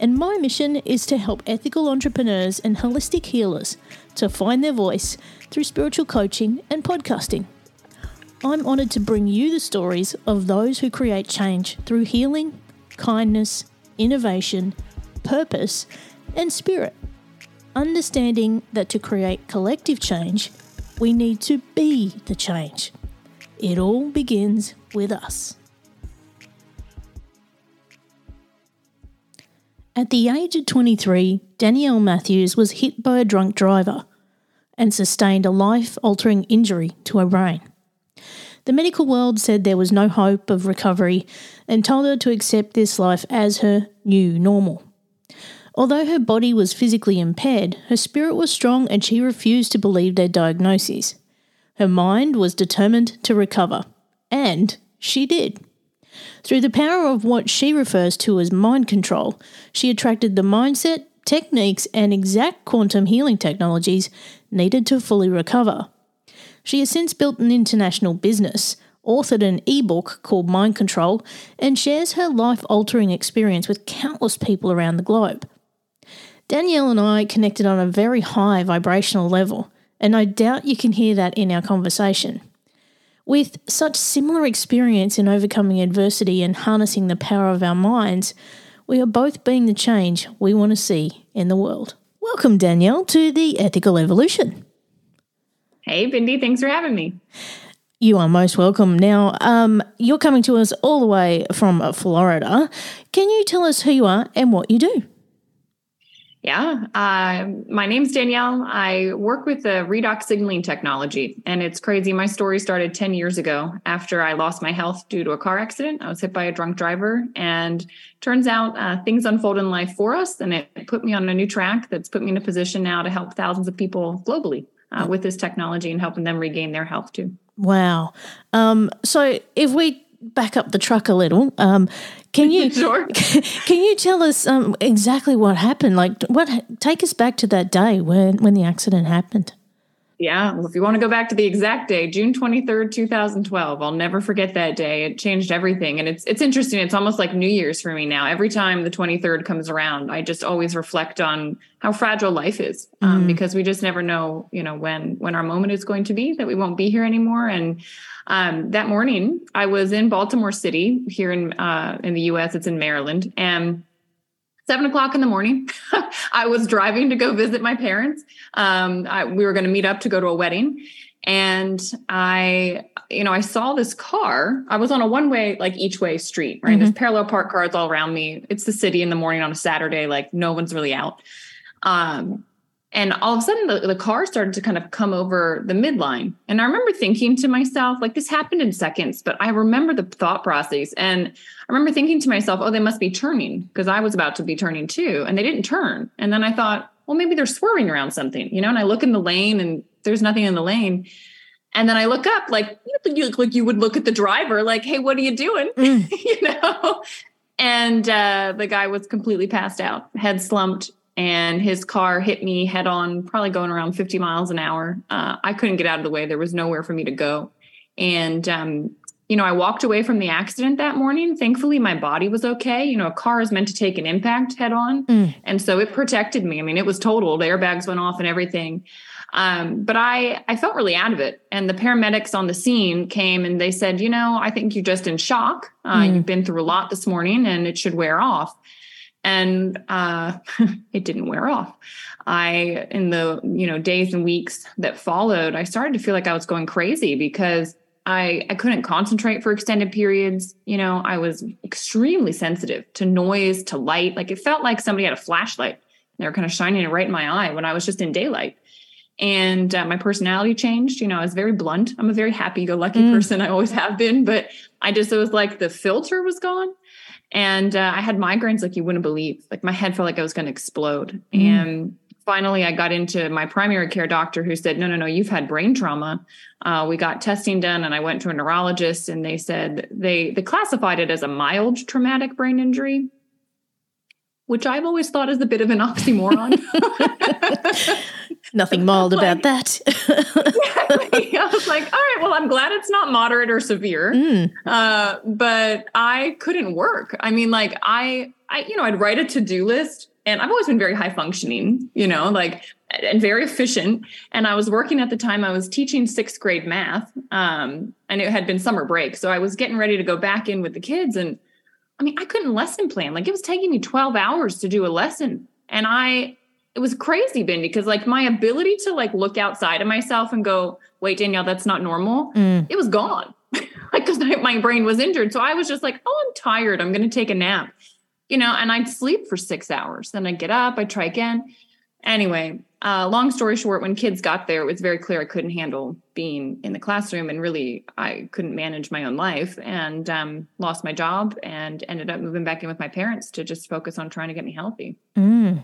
and my mission is to help ethical entrepreneurs and holistic healers to find their voice through spiritual coaching and podcasting. I'm honoured to bring you the stories of those who create change through healing, kindness, innovation, purpose, and spirit. Understanding that to create collective change, we need to be the change. It all begins with us. At the age of 23, Danielle Matthews was hit by a drunk driver and sustained a life altering injury to her brain. The medical world said there was no hope of recovery and told her to accept this life as her new normal. Although her body was physically impaired, her spirit was strong and she refused to believe their diagnoses. Her mind was determined to recover, and she did. Through the power of what she refers to as mind control, she attracted the mindset, techniques, and exact quantum healing technologies needed to fully recover. She has since built an international business, authored an ebook called Mind Control, and shares her life altering experience with countless people around the globe. Danielle and I connected on a very high vibrational level, and I doubt you can hear that in our conversation. With such similar experience in overcoming adversity and harnessing the power of our minds, we are both being the change we want to see in the world. Welcome, Danielle, to the Ethical Evolution. Hey, Bindi, thanks for having me. You are most welcome. Now, um, you're coming to us all the way from Florida. Can you tell us who you are and what you do? Yeah, uh, my name's Danielle. I work with the redox signaling technology, and it's crazy. My story started 10 years ago after I lost my health due to a car accident. I was hit by a drunk driver, and turns out uh, things unfold in life for us, and it put me on a new track that's put me in a position now to help thousands of people globally uh, with this technology and helping them regain their health too. Wow. Um, so if we back up the truck a little. Um, can you sure. Can you tell us um, exactly what happened? Like, what? Take us back to that day when when the accident happened. Yeah, well, if you want to go back to the exact day, June 23rd, 2012, I'll never forget that day. It changed everything. And it's it's interesting. It's almost like New Year's for me now. Every time the 23rd comes around, I just always reflect on how fragile life is um, mm. because we just never know, you know, when when our moment is going to be that we won't be here anymore. And um, that morning, I was in Baltimore City here in uh, in the U.S. It's in Maryland, and seven o'clock in the morning, I was driving to go visit my parents. Um, I, we were going to meet up to go to a wedding, and I, you know, I saw this car. I was on a one way, like each way street, right? Mm-hmm. There's parallel park cars all around me. It's the city in the morning on a Saturday, like no one's really out. Um, and all of a sudden, the, the car started to kind of come over the midline. And I remember thinking to myself, like, this happened in seconds, but I remember the thought process. And I remember thinking to myself, oh, they must be turning because I was about to be turning too. And they didn't turn. And then I thought, well, maybe they're swerving around something, you know? And I look in the lane and there's nothing in the lane. And then I look up, like you, look like you would look at the driver, like, "Hey, what are you doing?" Mm. you know. And uh, the guy was completely passed out, head slumped, and his car hit me head on, probably going around 50 miles an hour. Uh, I couldn't get out of the way. There was nowhere for me to go. And, um, you know, I walked away from the accident that morning. Thankfully, my body was okay. You know, a car is meant to take an impact head on. Mm. And so it protected me. I mean, it was totaled, airbags went off and everything. Um, but I, I felt really out of it. And the paramedics on the scene came and they said, you know, I think you're just in shock. Uh, mm. You've been through a lot this morning and it should wear off and uh, it didn't wear off. I in the you know days and weeks that followed i started to feel like i was going crazy because i i couldn't concentrate for extended periods. You know i was extremely sensitive to noise to light. Like it felt like somebody had a flashlight. They were kind of shining it right in my eye when i was just in daylight. And uh, my personality changed. You know i was very blunt. I'm a very happy go lucky mm. person. I always have been. But i just it was like the filter was gone And uh, I had migraines like you wouldn't believe. Like my head felt like I was going to explode. Mm. And finally, I got into my primary care doctor who said, No, no, no, you've had brain trauma. Uh, we got testing done, and I went to a neurologist, and they said they they classified it as a mild traumatic brain injury, which I've always thought is a bit of an oxymoron. Nothing mild about that. I was like, all right, well, I'm glad it's not moderate or severe. Mm. Uh, but I couldn't work. I mean, like I, I, you know, I'd write a to-do list and I've always been very high functioning, you know, like and very efficient. And I was working at the time, I was teaching sixth grade math. Um, and it had been summer break. So I was getting ready to go back in with the kids. And I mean, I couldn't lesson plan. Like it was taking me 12 hours to do a lesson. And I it was crazy, Ben, because like my ability to like look outside of myself and go, wait, Danielle, that's not normal. Mm. It was gone. like because my brain was injured. So I was just like, oh, I'm tired. I'm gonna take a nap. You know, and I'd sleep for six hours. Then I'd get up, I'd try again. Anyway, uh, long story short, when kids got there, it was very clear I couldn't handle being in the classroom and really I couldn't manage my own life and um, lost my job and ended up moving back in with my parents to just focus on trying to get me healthy. Mm.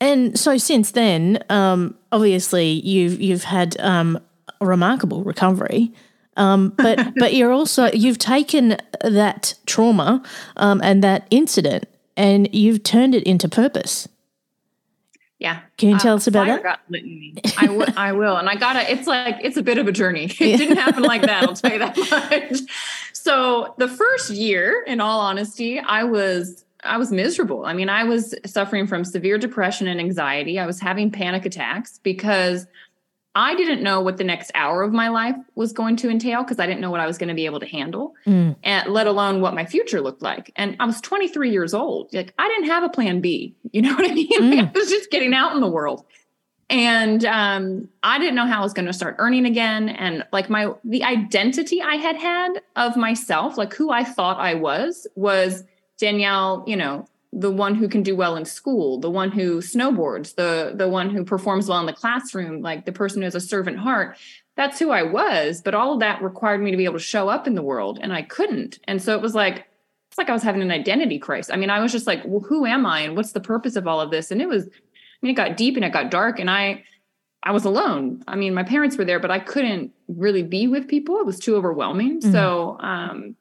And so since then, um, obviously you've you've had um, a remarkable recovery. Um, but but you're also you've taken that trauma um, and that incident and you've turned it into purpose. Yeah. Can you uh, tell us about that? Got lit in me. I, w- I will. And I gotta, it's like, it's a bit of a journey. It didn't happen like that. I'll tell you that much. So the first year, in all honesty, I was, I was miserable. I mean, I was suffering from severe depression and anxiety. I was having panic attacks because I didn't know what the next hour of my life was going to entail because I didn't know what I was going to be able to handle, Mm. and let alone what my future looked like. And I was 23 years old. Like I didn't have a plan B. You know what I mean? Like, I was just getting out in the world. And um, I didn't know how I was going to start earning again. And like my the identity I had had of myself, like who I thought I was, was Danielle, you know, the one who can do well in school, the one who snowboards, the the one who performs well in the classroom, like the person who has a servant heart. That's who I was, but all of that required me to be able to show up in the world and I couldn't. And so it was like it's like I was having an identity crisis. I mean, I was just like, well, who am I and what's the purpose of all of this? And it was I mean, it got deep and it got dark and I I was alone. I mean, my parents were there, but I couldn't really be with people. It was too overwhelming. Mhm. So, um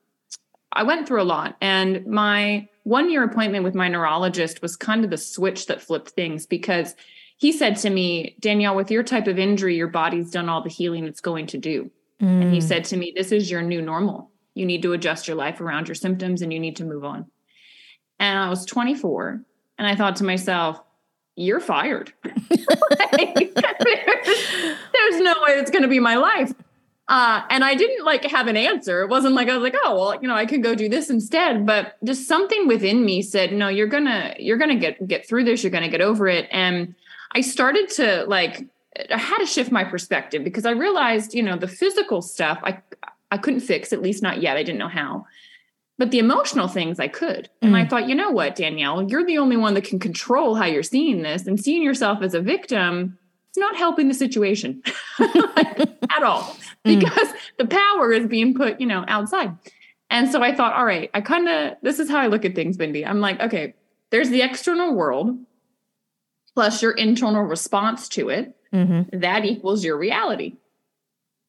I went through a lot and my one year appointment with my neurologist was kind of the switch that flipped things because he said to me, Danielle, with your type of injury, your body's done all the healing it's going to do. And he Mm. said to me, This is your new normal. You need to adjust your life around your symptoms and you need to move on. And I was 24 and I thought to myself, You're fired. Like, there's, there's no way it's going to be my life. Uh, and I didn't like have an answer. It wasn't like I was like, oh well, you know, I could go do this instead. But just something within me said, no, you're gonna you're gonna get get through this. You're gonna get over it. And I started to like I had to shift my perspective because I realized, you know, the physical stuff I I couldn't fix, at least not yet. I didn't know how. But the emotional things I could. And I Mm. thought, you know what, Danielle, you're the only one that can control how you're seeing this and seeing yourself as a victim. It's not helping the situation at all Mm. because the power is being put, you know, outside. And so I thought, all right, I kind of, this is how I look at things, Bindi. I'm like, okay, there's the external world plus your internal response to it Mhm. that equals your reality.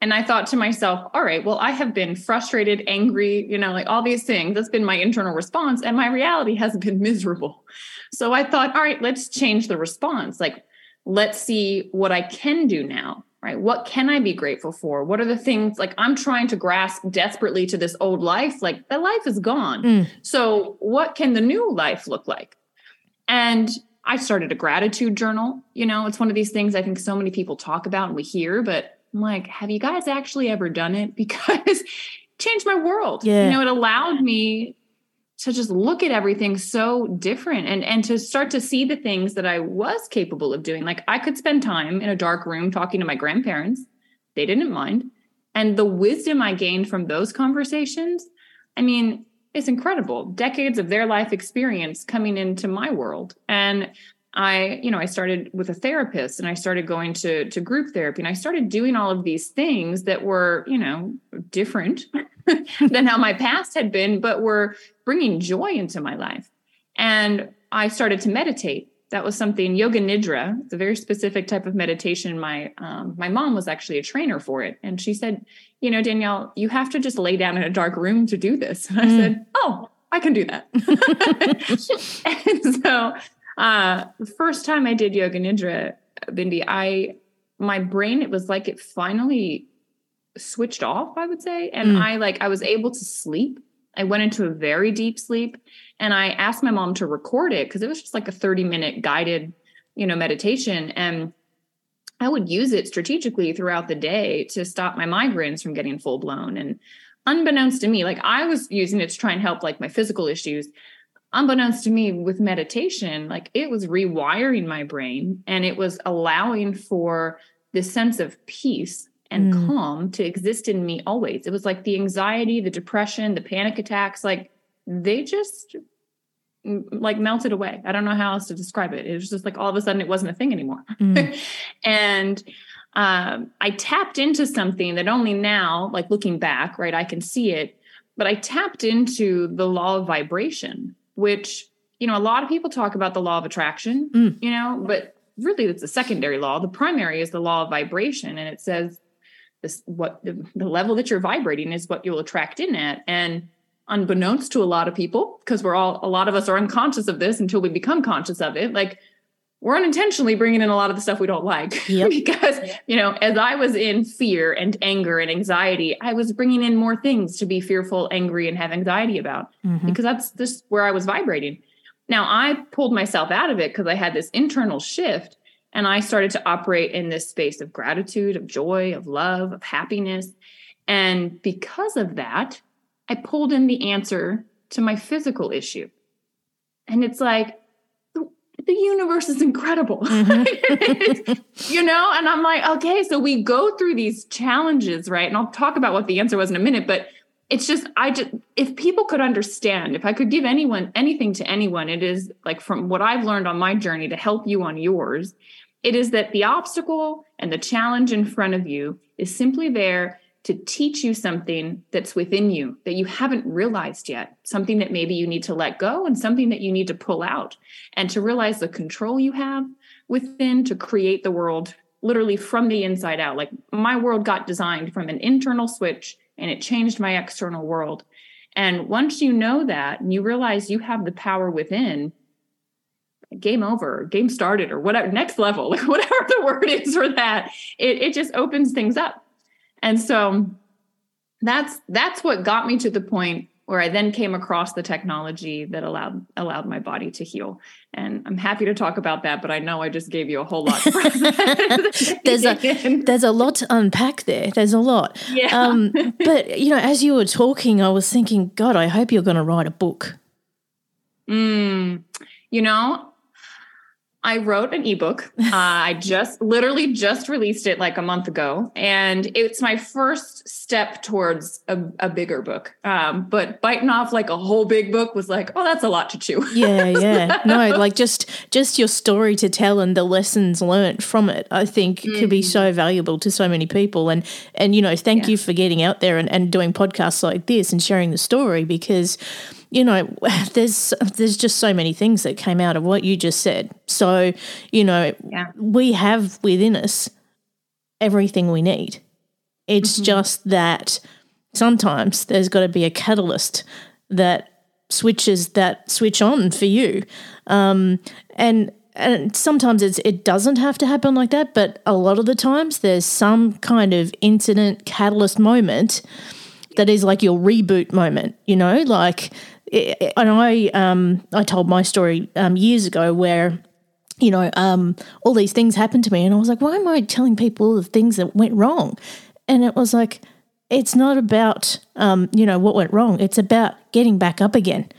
And I thought to myself, all right, well, I have been frustrated, angry, you know, like all these things. That's been my internal response. And my reality has been miserable. So I thought, all right, let's change the response. Like, let's see what I can do now, right? What can I be grateful for? What are the things like I'm trying to grasp desperately to this old life? Like, that life is gone. Mm. So, what can the new life look like? And I started a gratitude journal. You know, it's one of these things I think so many people talk about and we hear, but I'm like, have you guys actually ever done it? Because it changed my world. Yeah. You know, it allowed me to just look at everything so different and and to start to see the things that I was capable of doing. Like I could spend time in a dark room talking to my grandparents. They didn't mind. And the wisdom I gained from those conversations, I mean, it's incredible. Decades of their life experience coming into my world. And I, you know, I started with a therapist and I started going to to group therapy and I started doing all of these things that were, you know, different than how my past had been, but were bringing joy into my life. And I started to meditate. That was something yoga nidra. It's a very specific type of meditation. My um, my mom was actually a trainer for it, and she said, "You know, Danielle, you have to just lay down in a dark room to do this." And I mm. said, "Oh, I can do that." and so, uh, the first time I did yoga nidra, Bindi, I my brain it was like it finally switched off. I would say, and mm. I like I was able to sleep. I went into a very deep sleep and I asked my mom to record it because it was just like a 30 minute guided, you know, meditation. And I would use it strategically throughout the day to stop my migraines from getting full blown. And unbeknownst to me, like I was using it to try and help like my physical issues. Unbeknownst to me, with meditation, like it was rewiring my brain and it was allowing for this sense of peace and mm. calm to exist in me always. It was like the anxiety, the depression, the panic attacks, like they just like melted away. I don't know how else to describe it. It was just like all of a sudden it wasn't a thing anymore. Mm. and um, I tapped into something that only now, like looking back, right, I can see it, but I tapped into the law of vibration, which, you know, a lot of people talk about the law of attraction, mm. you know, but really it's a secondary law. The primary is the law of vibration. And it says this what the, the level that you're vibrating is what you'll attract in at. And unbeknownst to a lot of people because we're all a lot of us are unconscious of this until we become conscious of it like we're unintentionally bringing in a lot of the stuff we don't like yep. because you know as i was in fear and anger and anxiety i was bringing in more things to be fearful angry and have anxiety about mm-hmm. because that's just where i was vibrating now i pulled myself out of it because i had this internal shift and i started to operate in this space of gratitude of joy of love of happiness and because of that I pulled in the answer to my physical issue. And it's like, the universe is incredible. Mm-hmm. you know, and I'm like, okay, so we go through these challenges, right? And I'll talk about what the answer was in a minute, but it's just, I just, if people could understand, if I could give anyone anything to anyone, it is like from what I've learned on my journey to help you on yours, it is that the obstacle and the challenge in front of you is simply there to teach you something that's within you that you haven't realized yet, something that maybe you need to let go and something that you need to pull out, and to realize the control you have within to create the world literally from the inside out. Like my world got designed from an internal switch and it changed my external world. And once you know that and you realize you have the power within, game over, game started, or whatever, next level, like whatever the word is for that, it, it just opens things up and so that's that's what got me to the point where I then came across the technology that allowed allowed my body to heal. And I'm happy to talk about that, but I know I just gave you a whole lot. there's a there's a lot to unpack there. There's a lot. Yeah. Um, but you know, as you were talking, I was thinking, God, I hope you're going to write a book. Mm, you know, I wrote an ebook. Uh, I just literally just released it like a month ago, and it's my first step towards a, a bigger book. Um, but biting off like a whole big book was like, oh, that's a lot to chew. yeah, yeah. No, like just just your story to tell and the lessons learned from it, I think mm-hmm. could be so mm. valuable to so many people. And and you know, thank yeah. you for getting out there and, and doing podcasts like this and sharing the story because you know, there's there's just so many things that came out of what you just said. So, you know, yeah. we have within us everything we need. It's mm-hmm. just that sometimes there's got to be a catalyst that switches that switch on for you. Um, and and sometimes it's it doesn't have to happen like that, but a lot of the times there's some kind of incident catalyst moment that is like your reboot moment, you know, like and I um, I told my story um, years ago where you know um, all these things happened to me, and I was like, why am I telling people all the things that went wrong? And it was like, it's not about um, you know what went wrong. It's about getting back up again.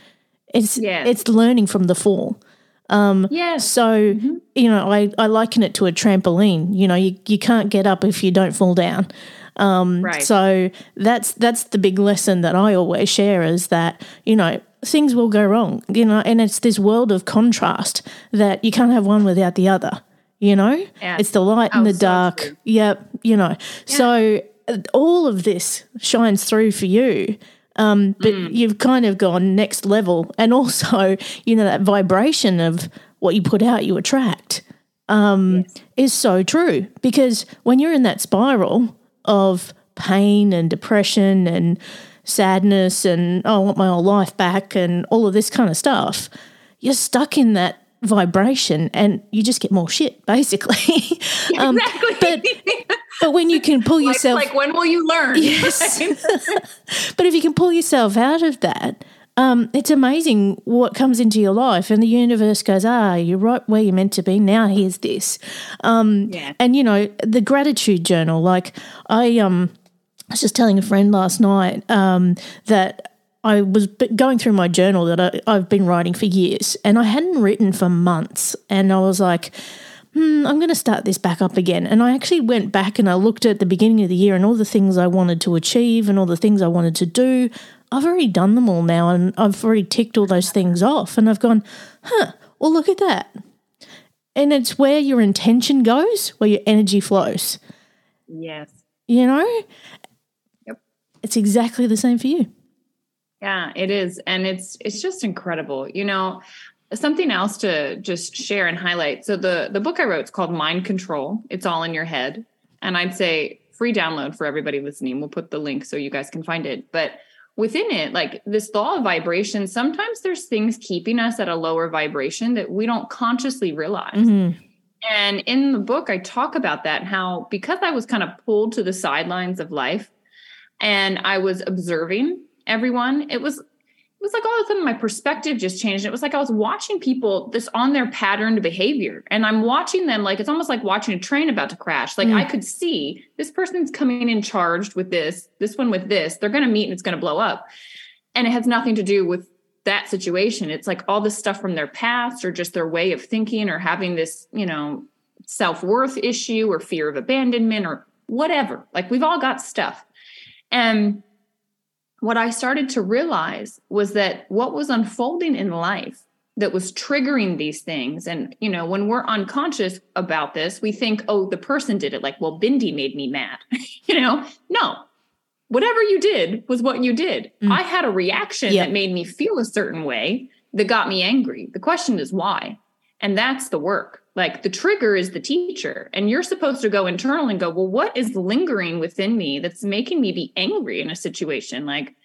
It's yeah. it's learning from the fall. Um, yeah. So mm-hmm. you know, I, I liken it to a trampoline. You know, you you can't get up if you don't fall down. Um, right. So that's that's the big lesson that I always share is that you know things will go wrong. You know, and it's this world of contrast that you can't have one without the other. You know, yeah. it's the light oh, and the so dark. True. Yep. You know, yeah. so uh, all of this shines through for you. Um, but you've kind of gone next level. And also, you know, that vibration of what you put out, you attract um, is so true. Because when you're in that spiral of pain and depression and sadness and oh, I want my old life back and all of this kind of stuff, you're stuck in that vibration and you just get more shit basically. um, Exactly. But but when you can pull yourself like when will you learn? Yes. but if you can pull yourself out of that, um, it's amazing what comes into your life, and the universe goes, "Ah, you're right where you're meant to be. Now here's this." Um, Yeah. And you know the gratitude journal. Like I um, I was just telling a friend last night um, that I was going through my journal that I, I've been writing for years, and I hadn't written for months, and I was like. Hmm, I'm going to start this back up again. And I actually went back and I looked at the beginning of the year and all the things I wanted to achieve and all the things I wanted to do. I've already done them all now and I've already ticked all those things off. And I've gone, huh, well, look at that. And it's where your intention goes, where your energy flows. yes. You know? Yep. It's exactly the same for you. Yeah, it is. And it's it's just incredible. You know, something else to just share and highlight. So the the book I wrote is called Mind Control. It's all in your head. And I'd say free download for everybody listening. We'll put the link so you guys can find it. But within it, like this law of vibration, sometimes there's things keeping us at a lower vibration that we don't consciously realize. Mhm. And in the book, I talk about that how because I was kind of pulled to the sidelines of life and I was observing everyone, it was it was like all of a sudden my perspective just changed. It was like I was watching people this on their patterned behavior. And I'm watching them like it's almost like watching a train about to crash. Like Mm. I could see this person's coming in charged with this, this one with this. They're gonna meet and it's gonna blow up. And it has nothing to do with that situation. It's like all this stuff from their past or just their way of thinking or having this, you know, self worth issue or fear of abandonment or whatever. Like we've all got stuff. And what I started to realize was that what was unfolding in life that was triggering these things. And, you know, when we're unconscious about this, we think, oh, the person did it. Like, well, Bindi made me mad. you know, no, whatever you did was what you did. Mm. I had a reaction Yeah. that made me feel a certain way that got me angry. The question is why? And that's the work. Like the trigger is the teacher. And you're supposed to go internal and go, well, what is lingering within me that's making me be angry in a situation? Like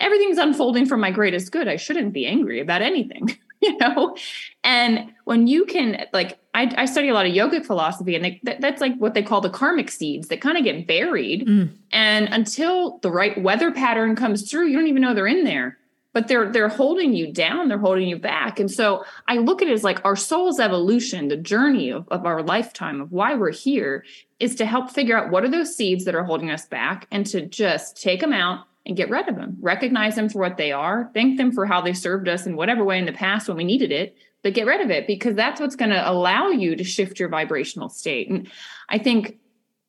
everything's unfolding for my greatest good. I shouldn't be angry about anything, you know? And when you can, like, I, I study a lot of yogic philosophy, and they, that, that's like what they call the karmic seeds that kind of get buried. Mm. And until the right weather pattern comes through, you don't even know they're in there. But they're they're holding you down, they're holding you back. And so I look at it as like our soul's evolution, the journey of, of our lifetime, of why we're here, is to help figure out what are those seeds that are holding us back and to just take them out and get rid of them. Recognize them for what they are, thank them for how they served us in whatever way in the past when we needed it, but get rid of it because that's what's going to allow you to shift your vibrational state. And I think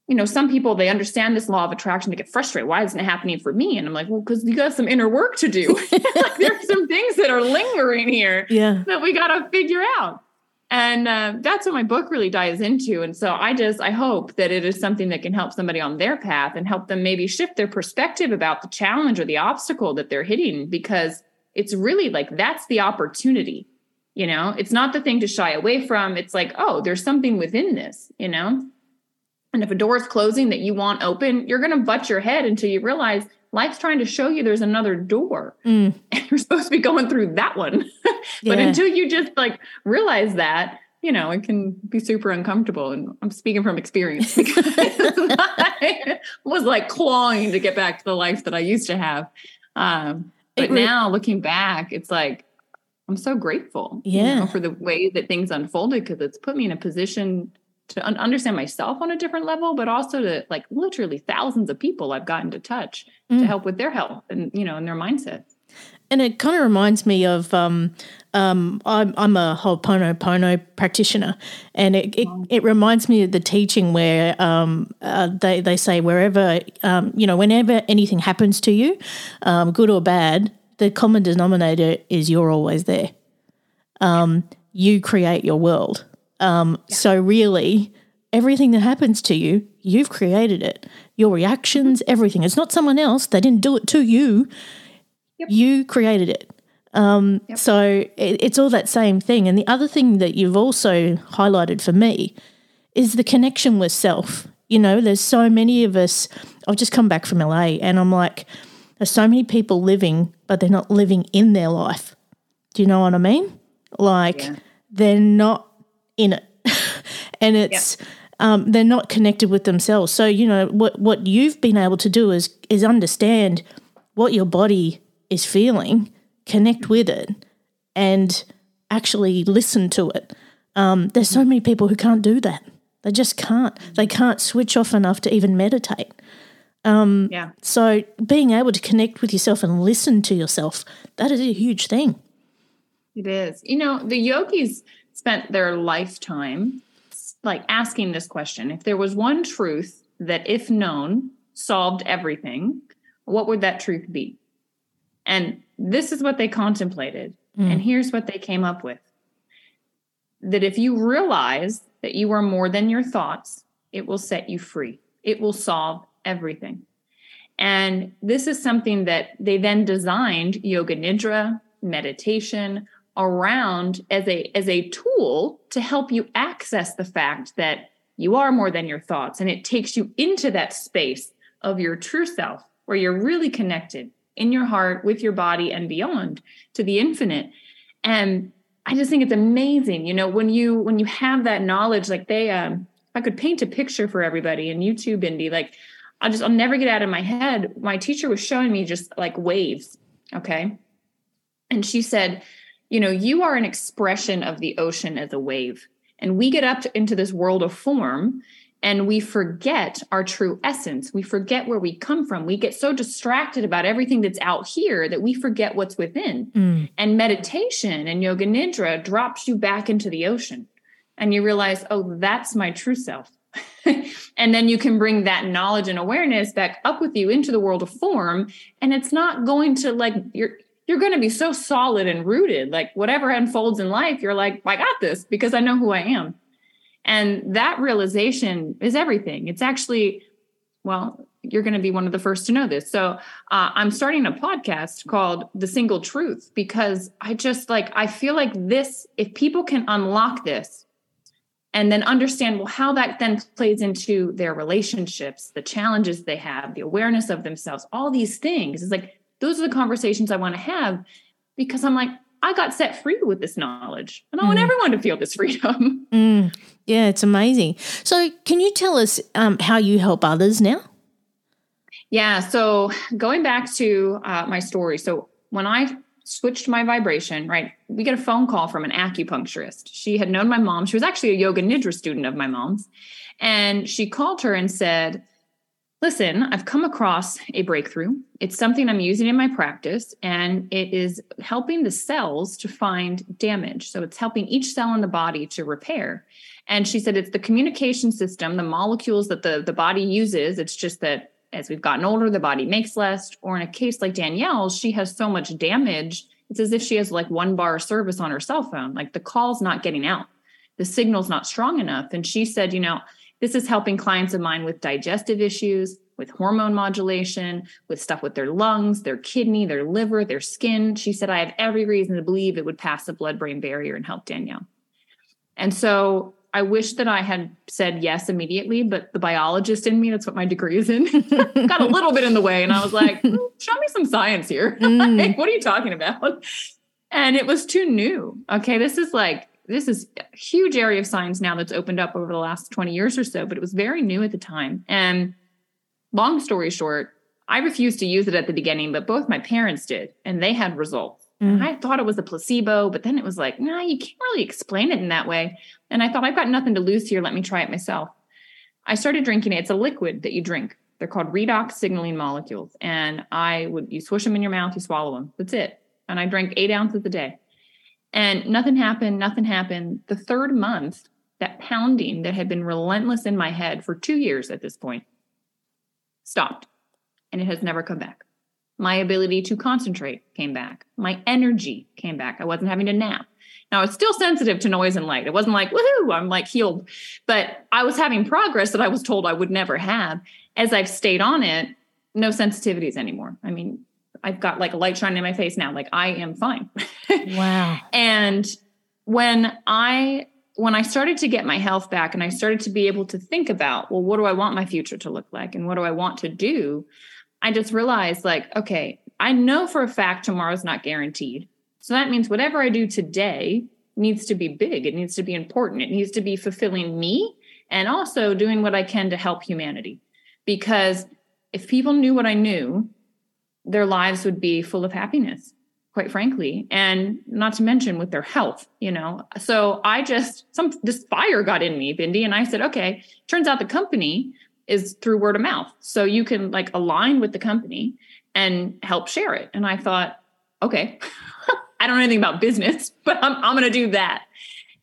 you know, some people they understand this law of attraction, they get frustrated. Why isn't it happening for me? And I'm like, well, because you got some inner work to do. like, there's some things that are lingering here Yeah. that we got to figure out. And uh, that's what my book really dives into. And so I just, I hope that it is something that can help somebody on their path and help them maybe shift their perspective about the challenge or the obstacle that they're hitting because it's really like that's the opportunity. You know, it's not the thing to shy away from. It's like, oh, there's something within this, you know? And if a door is closing that you want open, you're going to butt your head until you realize life's trying to show you there's another door Mm. and you're supposed to be going through that one. but Yeah. until you just like realize that, you know, it can be super uncomfortable. And I'm speaking from experience because I was like clawing to get back to the life that I used to have. Um, but re- now looking back, it's like, I'm so grateful you Yeah. know, for the way that things unfolded because it's put me in a position to understand myself on a different level, but also to like literally thousands of people I've gotten to touch Mm. to help with their health and, you know, and their mindset. And it kind of reminds me of um, um, I'm, I'm a Ho'oponopono practitioner, and it, it, it reminds me of the teaching where um, uh, they, they say wherever, um, you know, whenever anything happens to you, um, good or bad, the common denominator is you're always there. Um, you create your world. Um, So, really, everything that happens to you, you've created it. Your reactions, everything. It's not someone else. They didn't do it to you. Yep. You created it. Um, Yep. So it, it's all that same thing. And the other thing that you've also highlighted for me is the connection with self. You know, there's so many of us. I've just come back from LA and I'm like, there's so many people living, but they're not living in their life. Do you know what I mean? Like Yeah. they're not in it. and it's um, they're not connected with themselves. So, you know, what what you've been able to do is is understand what your body is feeling, connect with it, and actually listen to it. Um, there's so many people who can't do that. They just can't. They can't switch off enough to even meditate. Yeah. So being able to connect with yourself and listen to yourself, that is a huge thing. It is. You know, the yogis spent their lifetime like asking this question. If there was one truth that, if known, solved everything, what would that truth be? And this is what they contemplated. Hmm. And here's what they came up with that if you realize that you are more than your thoughts, it will set you free, it will solve everything. And this is something that they then designed yoga nidra, meditation around as a as a tool to help you access the fact that you are more than your thoughts and it takes you into that space of your true self where you're really connected in your heart with your body and beyond to the infinite. And i just think it's amazing you know when you when you have that knowledge like they um i could paint a picture for everybody in youtube Bindi like i'll just i'll never get out of my head. My teacher was showing me just like waves okay? And she said you know you are an expression of the ocean as a wave and we get up into this world of form and we forget our true essence. We forget where we come from. We get so distracted about everything that's out here that we forget what's within. Mm. And meditation and yoga nidra drops you back into the ocean. And you realize, oh, that's my true self. and then you can bring that knowledge and awareness back up with you into the world of form. And it's not going to like, you're, you're going to be so solid and rooted. Like whatever unfolds in life, you're like, I got this because I know who I am. And that realization is everything. It's actually, well, you're going to be one of the first to know this. So uh, I'm starting a podcast called The Single Truth because I just like, I feel like this, if people can unlock this and then understand, well, how that then plays into their relationships, the challenges they have, the awareness of themselves, all these things, it's like, those are the conversations I want to have because I'm like, I got set free with this knowledge and I want everyone to feel this freedom. Mm. Yeah, it's amazing. So, can you tell us um, how you help others now? Yeah. So going back to uh, my story. So when I switched my vibration, right, we get a phone call from an acupuncturist. She had known my mom. She was actually a yoga nidra student of my mom's. And she called her and said, Listen, I've come across a breakthrough. It's something I'm using in my practice, and it is helping the cells to find damage. So it's helping each cell in the body to repair. And she said it's the communication system, the molecules that the, the body uses. It's just that as we've gotten older, the body makes less. Or in a case like Danielle's, she has so much damage. It's as if she has like one bar service on her cell phone. Like the call's not getting out, the signal's not strong enough. And she said, you know, this is helping clients of mine with digestive issues, with hormone modulation, with stuff with their lungs, their kidney, their liver, their skin. She said, I have every reason to believe it would pass the blood brain barrier and help Danielle. And so I wish that I had said yes immediately, but the biologist in me, that's what my degree is in, got a little bit in the way. And I was like, "Mm, show me some science here. Like, what are you talking about? And it was too new. Okay. This is like, this is huge area of science now that's opened up over the last 20 years or so, but it was very new at the time. And long story short, I refused to use it at the beginning, but both my parents did, and they had results. And mm. I thought it was a placebo, but then it was like, nah, you can't really explain it in that way. And I thought, I've got nothing to lose here. Let me try it myself. I started drinking it. It's a liquid that you drink. They're called redox signaling molecules. And I would, you swish them in your mouth, you swallow them. That's it. And I drank eight ounces a day. And nothing happened. Nothing happened. The third month, that pounding that had been relentless in my head for two years at this point stopped. And it has never come back. My ability to concentrate came back. My energy came back. I wasn't having to nap. Now I was still sensitive to noise and light. It wasn't like, woohoo, I'm like healed. But I was having progress that I was told I would never have. As I've stayed on it, no sensitivities anymore. I mean, I've got like a light shining in my face now. Like I am fine. wow. and when I when I started to get my health back and I started to be able to think about, well, what do I want my future to look like and what do I want to do? I just realized like, okay, I know for a fact tomorrow's not guaranteed. So that means whatever I do today needs to be big. It needs to be important. It needs to be fulfilling me and also doing what I can to help humanity. Because if people knew what I knew, their lives would be full of happiness quite frankly and not to mention with their health you know? So i just some this fire got in me bindi and i said okay turns out the company is through word of mouth. So you can like align with the company and help share it. And i thought okay i don't know anything about business but i'm, I'm going to do that.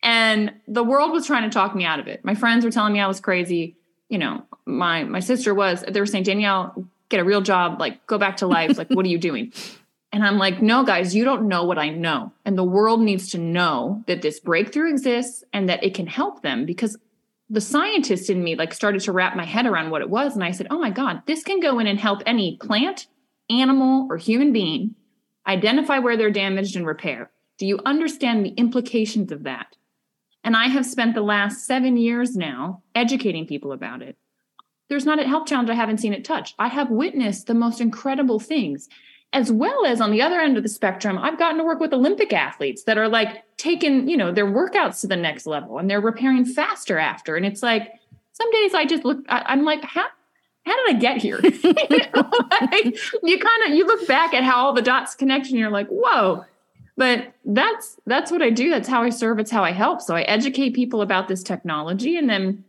And the world was trying to talk me out of it. My friends were telling me i was crazy. You know my my sister was they were saying danielle get a real job like go back to life like what are you doing and I'm like, no, guys, you don't know what I know. And the world needs to know that this breakthrough exists and that it can help them because the scientist in me like started to wrap my head around what it was. And I said, oh my God, this can go in and help any plant, animal, or human being identify where they're damaged and repair. Do you understand the implications of that? And I have spent the last seven years now educating people about it. There's not a health challenge I haven't seen it touch. I have witnessed the most incredible things. As well as on the other end of the spectrum i've gotten to work with olympic athletes that are like taking you know their workouts to the next level and they're repairing faster after. And it's like some days i just look I, am like how how did i get here? You, know, like, you kind of you look back at how all the dots connect and you're like whoa. But that's that's what i do. That's how i serve. It's how i help. So i educate people about this technology and then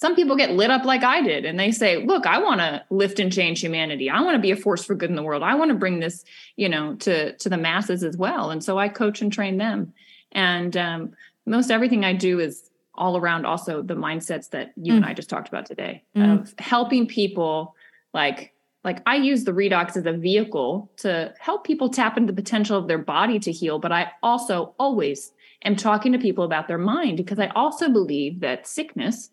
some people get lit up like I did and they say, look, I want to lift and change humanity. I want to be a force for good in the world. I want to bring this, you know, to, to the masses as well. And so I coach and train them. And um, most everything I do is all around also the mindsets that you mm. and I just talked about today mm. of helping people like like I use the redox as a vehicle to help people tap into the potential of their body to heal, but I also always am talking to people about their mind because I also believe that sickness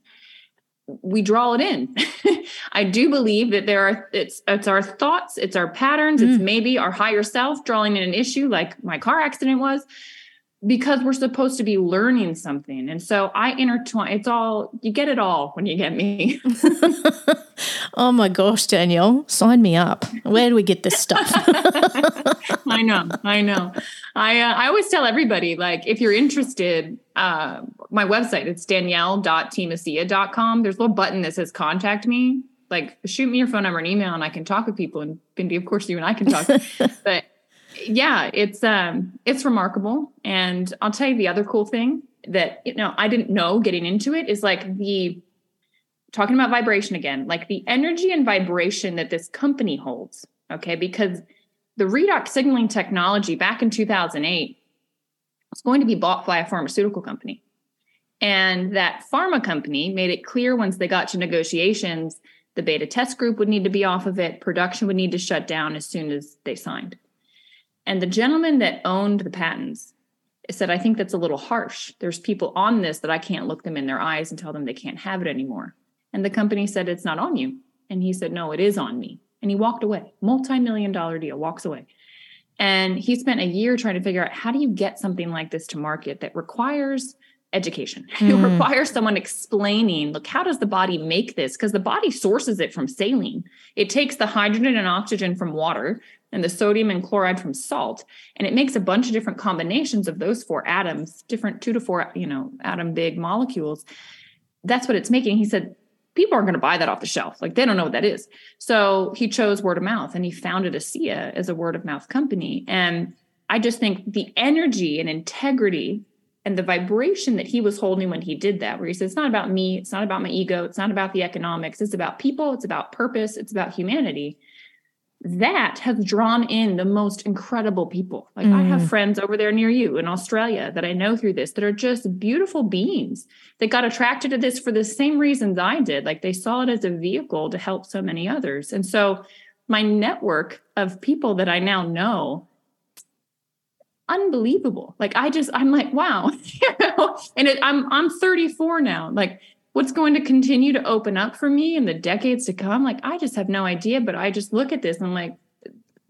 we draw it in. I do believe that there are it's it's our thoughts, it's our patterns, mm. it's maybe our higher self drawing in an issue like my car accident was because we're supposed to be learning something. And so I intertwine it's all you get it all when you get me. oh my gosh, Danielle, sign me up. Where do we get this stuff? I know. I know. I uh, I always tell everybody like if you're interested uh, my website it's danielle.teamasea.com there's a little button that says contact me like shoot me your phone number and email and I can talk with people and Bindi of course you and I can talk but yeah, it's um it's remarkable. And I'll tell you the other cool thing that you know I didn't know getting into it is like the talking about vibration again, like the energy and vibration that this company holds. Okay, because the redox signaling technology back in 2008 was going to be bought by a pharmaceutical company. And that pharma company made it clear once they got to negotiations, the beta test group would need to be off of it, production would need to shut down as soon as they signed. And the gentleman that owned the patents said, I think that's a little harsh. There's people on this that I can't look them in their eyes and tell them they can't have it anymore. And the company said, It's not on you. And he said, No, it is on me. And he walked away. Multi million dollar deal, walks away. And he spent a year trying to figure out how do you get something like this to market that requires education. Mm. It requires someone explaining, look, how does the body make this? Because the body sources it from saline. It takes the hydrogen and oxygen from water and the sodium and chloride from salt, and it makes a bunch of different combinations of those four atoms, different two to four, you know, atom big molecules. That's what it's making. He said, people aren't going to buy that off the shelf. Like they don't know what that is. So he chose word of mouth and he founded ASEA as a word of mouth company. And I just think the energy and integrity and the vibration that he was holding when he did that, where he said, It's not about me, it's not about my ego, it's not about the economics, it's about people, it's about purpose, it's about humanity. That has drawn in the most incredible people. Like, mm. I have mm. friends over there near you in Australia that I know through this that are just beautiful beings that got attracted to this for the same reasons I did. Like, they saw it as a vehicle to help so many others. And so, my network of people that I now know unbelievable. Like I just, I'm like, wow. you know? And it, I'm I'm 34 now. Like what's going to continue to open up for me in the decades to come? Like I just have no idea. But I just look at this and I'm like,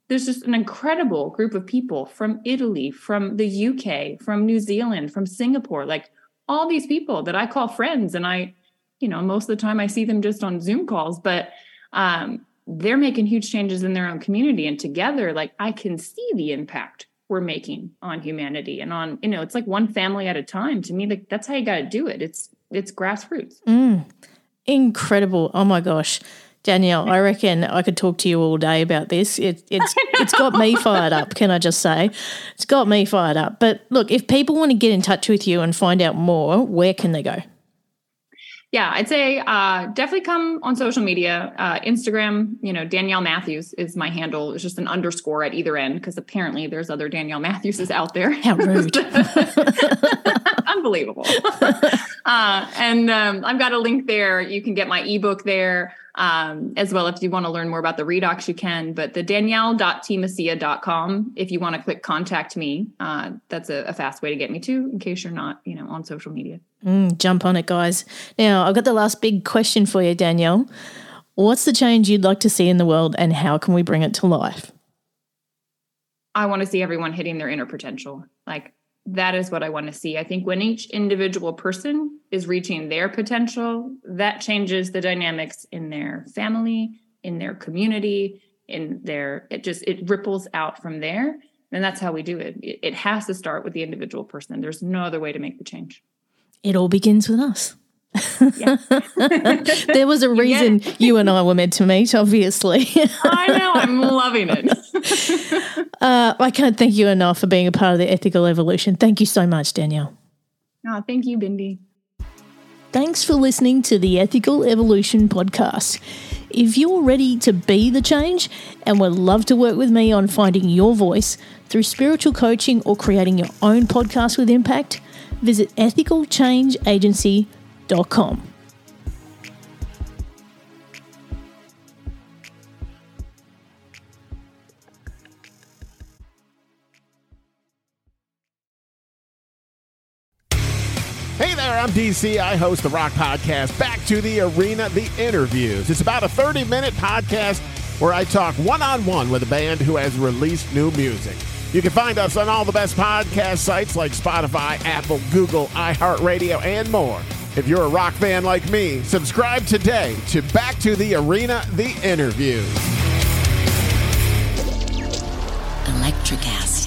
there's just an incredible group of people from Italy, from the UK, from New Zealand, from Singapore, like all these people that I call friends. And I, you know, most of the time I see them just on Zoom calls, but um, they're making huge changes in their own community. And together, like I can see the impact we're making on humanity and on you know it's like one family at a time to me like that's how you got to do it it's it's grassroots mm, incredible oh my gosh Danielle, I reckon I could talk to you all day about this. It, it's it's got me fired up. Can I just say, it's got me fired up. But look, if people want to get in touch with you and find out more, where can they go? Yeah, I'd say uh, definitely come on social media. Uh, Instagram, you know, Danielle Matthews is my handle. It's just an underscore at either end because apparently there's other Danielle Matthewses out there. How rude. Unbelievable. uh, and um, I've got a link there. You can get my ebook there um, as well. If you want to learn more about the redox, you can. But the danielle.teamasea.com, if you want to click contact me, uh, that's a, a, fast way to get me too, in case you're not, you know, on social media. Mm, jump on it, guys. Now, I've got the last big question for you, Danielle. What's the change you'd like to see in the world and how can we bring it to life? I want to see everyone hitting their inner potential. Like that is what I want to see. I think when each individual person is reaching their potential, that changes the dynamics in their family, in their community, in their it just it ripples out from there. And that's how we do it. It, has to start with the individual person. There's no other way to make the change. It all begins with us. there was a reason you, you, and I were meant to meet, obviously. I know, I'm loving it. uh, I can't thank you enough for being a part of the ethical evolution. Thank you so much, Danielle. Oh, thank you, Bindi. Thanks for listening to the Ethical Evolution podcast. If you're ready to be the change and would love to work with me on finding your voice through spiritual coaching or creating your own podcast with impact, visit ethicalchangeagency.com com. Hey there, I'm DC. I host the Rock Podcast, Back to the Arena, The Interviews. It's about a 30 minute podcast where I talk one on one with a band who has released new music. You can find us on all the best podcast sites like Spotify, Apple, Google, iHeartRadio, and more. If you're a rock fan like me, subscribe today to Back to the Arena The Interview. Electricast.